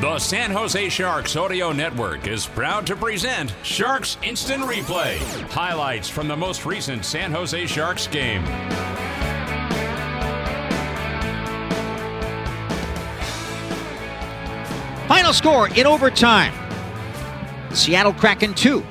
The San Jose Sharks Audio Network is proud to present Sharks Instant Replay. Highlights from the most recent San Jose Sharks game. Final score in overtime. Seattle Kraken 2.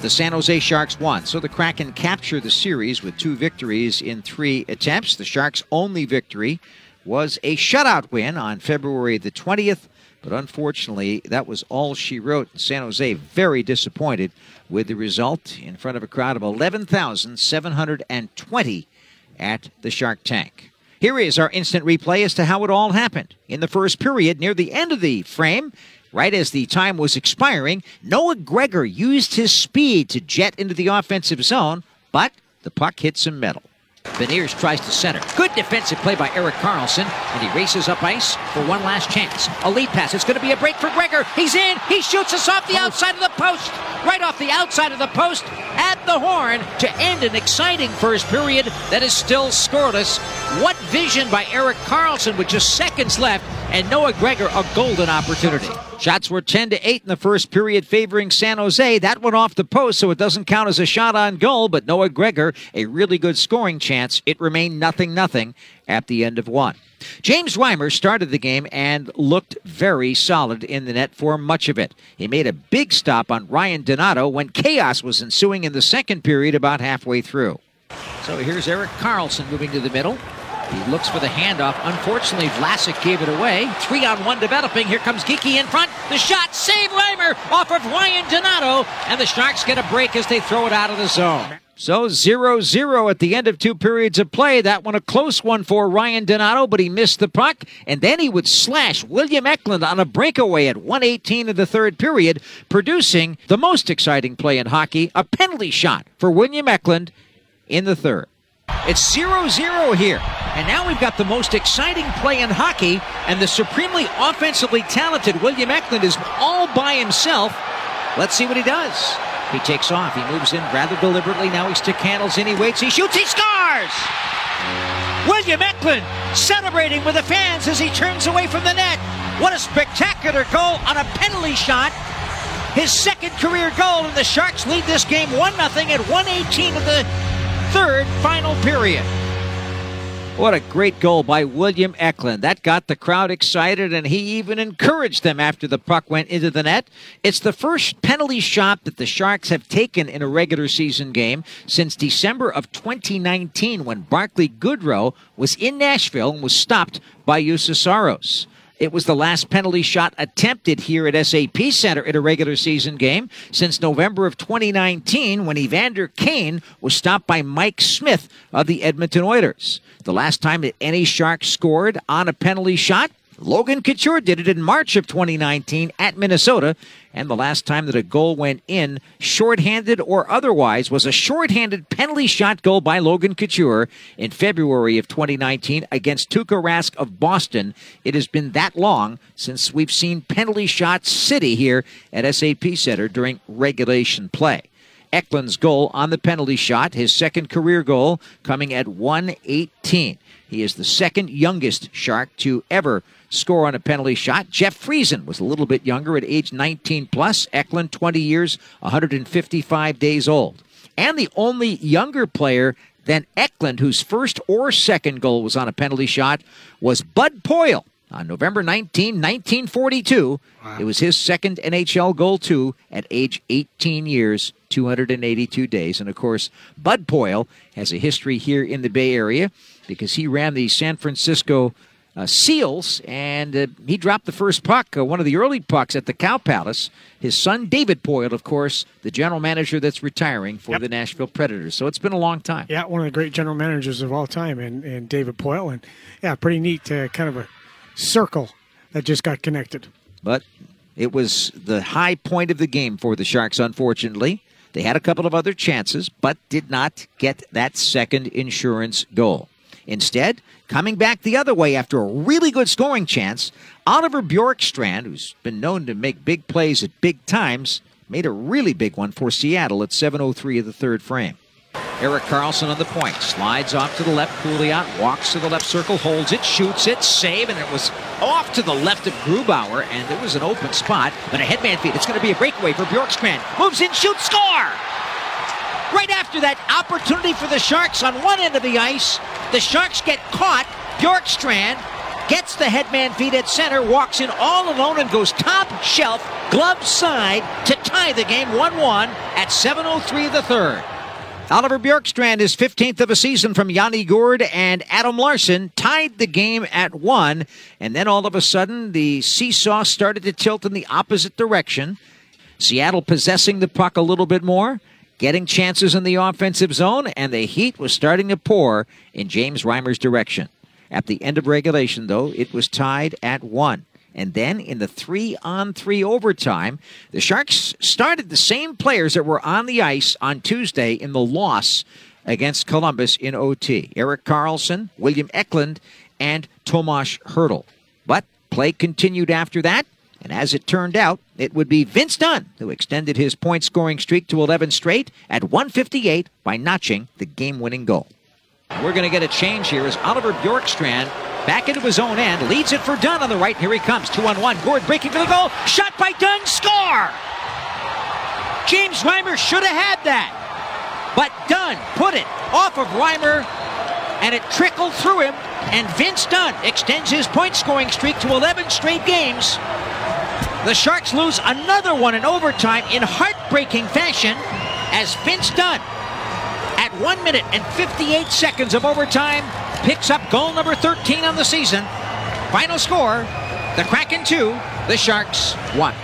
The San Jose Sharks 1. So the Kraken capture the series with two victories in three attempts. The Sharks' only victory was a shutout win on February the 20th, but unfortunately, that was all she wrote. San Jose very disappointed with the result in front of a crowd of 11,720 at the Shark Tank. Here is our instant replay as to how it all happened. In the first period, near the end of the frame, right as the time was expiring, Noah Gregor used his speed to jet into the offensive zone, but the puck hit some metal. Beniers tries to center. Good defensive play by Erik Karlsson, and he races up ice for one last chance. A lead pass. It's going to be a break for Gregor. He's in. He shoots us off the oh. outside of the post. Right off the outside of the post at the horn to end an exciting first period that is still scoreless. What vision by Erik Karlsson with just seconds left, and Noah Gregor a golden opportunity. Shots were 10 to 8 in the first period favoring San Jose. That went off the post, so it doesn't count as a shot on goal, but Noah Gregor, a really good scoring chance. It remained nothing nothing at the end of one. James Reimer started the game and looked very solid in the net for much of it. He made a big stop on Ryan Donato when chaos was ensuing in the second period about halfway through. So here's Erik Karlsson moving to the middle. He looks for the handoff. Unfortunately, Vlasic gave it away. Three on one developing. Here comes Geekie in front. The shot, save Reimer off of Ryan Donato. And the Sharks get a break as they throw it out of the zone. So 0 0 at the end of two periods of play. That one a close one for Ryan Donato, but he missed the puck. And then he would slash William Eklund on a breakaway at 118 of the third period, producing the most exciting play in hockey a penalty shot for William Eklund in the third. It's 0 0 here. And now we've got the most exciting play in hockey, and the supremely offensively talented William Eklund is all by himself. Let's see what he does. He takes off. He moves in rather deliberately. Now he stick handles in. He waits. He shoots. He scores! William Eklund celebrating with the fans as he turns away from the net. What a spectacular goal on a penalty shot. His second career goal, and the Sharks lead this game 1 0 at 118 of the third final period. What a great goal by William Eklund. That got the crowd excited, and he even encouraged them after the puck went into the net. It's the first penalty shot that the Sharks have taken in a regular season game since December of 2019 when Barclay Goodrow was in Nashville and was stopped by Juuse Saros. It was the last penalty shot attempted here at SAP Center in a regular season game since November of 2019 when Evander Kane was stopped by Mike Smith of the Edmonton Oilers. The last time that any Shark scored on a penalty shot Logan Couture did it in March of 2019 at Minnesota. And the last time that a goal went in, shorthanded or otherwise, was a shorthanded penalty shot goal by Logan Couture in February of 2019 against Tuukka Rask of Boston. It has been that long since we've seen penalty shot city here at SAP Center during regulation play. Eklund's goal on the penalty shot, his second career goal, coming at 118. He is the second youngest Shark to ever score on a penalty shot. Jeff Friesen was a little bit younger at age 19 plus. Eklund, 20 years, 155 days old. And the only younger player than Eklund, whose first or second goal was on a penalty shot, was Bud Poile on November 19, 1942. Wow. It was his second NHL goal, too, at age 18 years, 282 days. And of course, Bud Poile has a history here in the Bay Area because he ran the San Francisco uh, Seals, and uh, he dropped the first puck, uh, one of the early pucks at the Cow Palace. His son, David Poile, of course, the general manager that's retiring for Yep. the Nashville Predators. So it's been a long time. Yeah, one of the great general managers of all time, and, and David Poile. And yeah, pretty neat, uh, kind of a circle that just got connected. But it was the high point of the game for the Sharks, unfortunately. They had a couple of other chances, but did not get that second insurance goal. Instead, coming back the other way after a really good scoring chance, Oliver Bjorkstrand, who's been known to make big plays at big times, made a really big one for Seattle at 7.03 of the third frame. Erik Karlsson on the point. Slides off to the left. Pouliot walks to the left circle, holds it, shoots it, save, and it was off to the left of Grubauer, and it was an open spot, but a headman feed. It's going to be a breakaway for Bjorkstrand. Moves in, shoots, score! Right after that opportunity for the Sharks on one end of the ice, the Sharks get caught. Bjorkstrand gets the headman feed at center, walks in all alone, and goes top shelf, glove side to tie the game 1 1 at 7.03 of the third. Oliver Bjorkstrand is 15th of a season from Yanni Gourde and Adam Larsson tied the game at one. And then all of a sudden, the seesaw started to tilt in the opposite direction. Seattle possessing the puck a little bit more, getting chances in the offensive zone, and the heat was starting to pour in James Reimer's direction. At the end of regulation, though, it was tied at one. And then in the three on three overtime, the Sharks started the same players that were on the ice on Tuesday in the loss against Columbus in OT Erik Karlsson, William Eklund, and Tomas Hertl. But play continued after that. And as it turned out, it would be Vince Dunn who extended his point scoring streak to 11 straight at 158 by notching the game winning goal. We're going to get a change here as Oliver Bjorkstrand back into his own end, leads it for Dunn on the right. Here he comes, two on one. Gourde breaking for the goal, shot by Dunn, score! James Reimer should have had that, but Dunn put it off of Reimer, and it trickled through him. And Vince Dunn extends his point scoring streak to 11 straight games. The Sharks lose another one in overtime in heartbreaking fashion as Vince Dunn at 1 minute and 58 seconds of overtime picks up goal number 13 on the season. Final score the Kraken 2, the Sharks 1.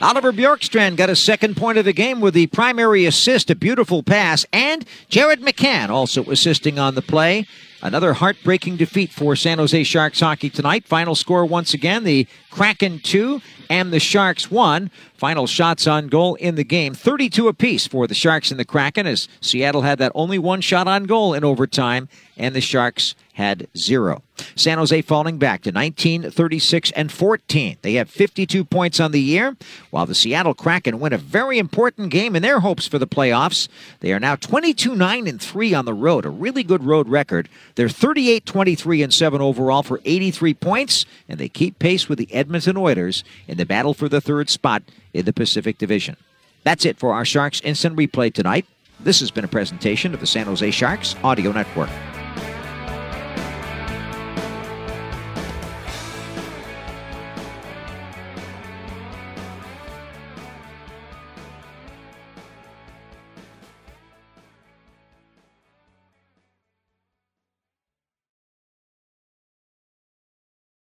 Oliver Bjorkstrand got a second point of the game with the primary assist, a beautiful pass, and Jared McCann also assisting on the play. Another heartbreaking defeat for San Jose Sharks hockey tonight. Final score once again the Kraken 2 and the Sharks 1. Final shots on goal in the game 32 apiece for the Sharks and the Kraken as Seattle had that only one shot on goal in overtime and the Sharks had zero. San Jose falling back to 19, 36, and 14. They have 52 points on the year, while the Seattle Kraken win a very important game in their hopes for the playoffs. They are now 22, 9, and 3 on the road, a really good road record. They're 38, 23, and 7 overall for 83 points, and they keep pace with the Edmonton Oilers in the battle for the third spot in the Pacific Division. That's it for our Sharks Instant Replay tonight. This has been a presentation of the San Jose Sharks Audio Network.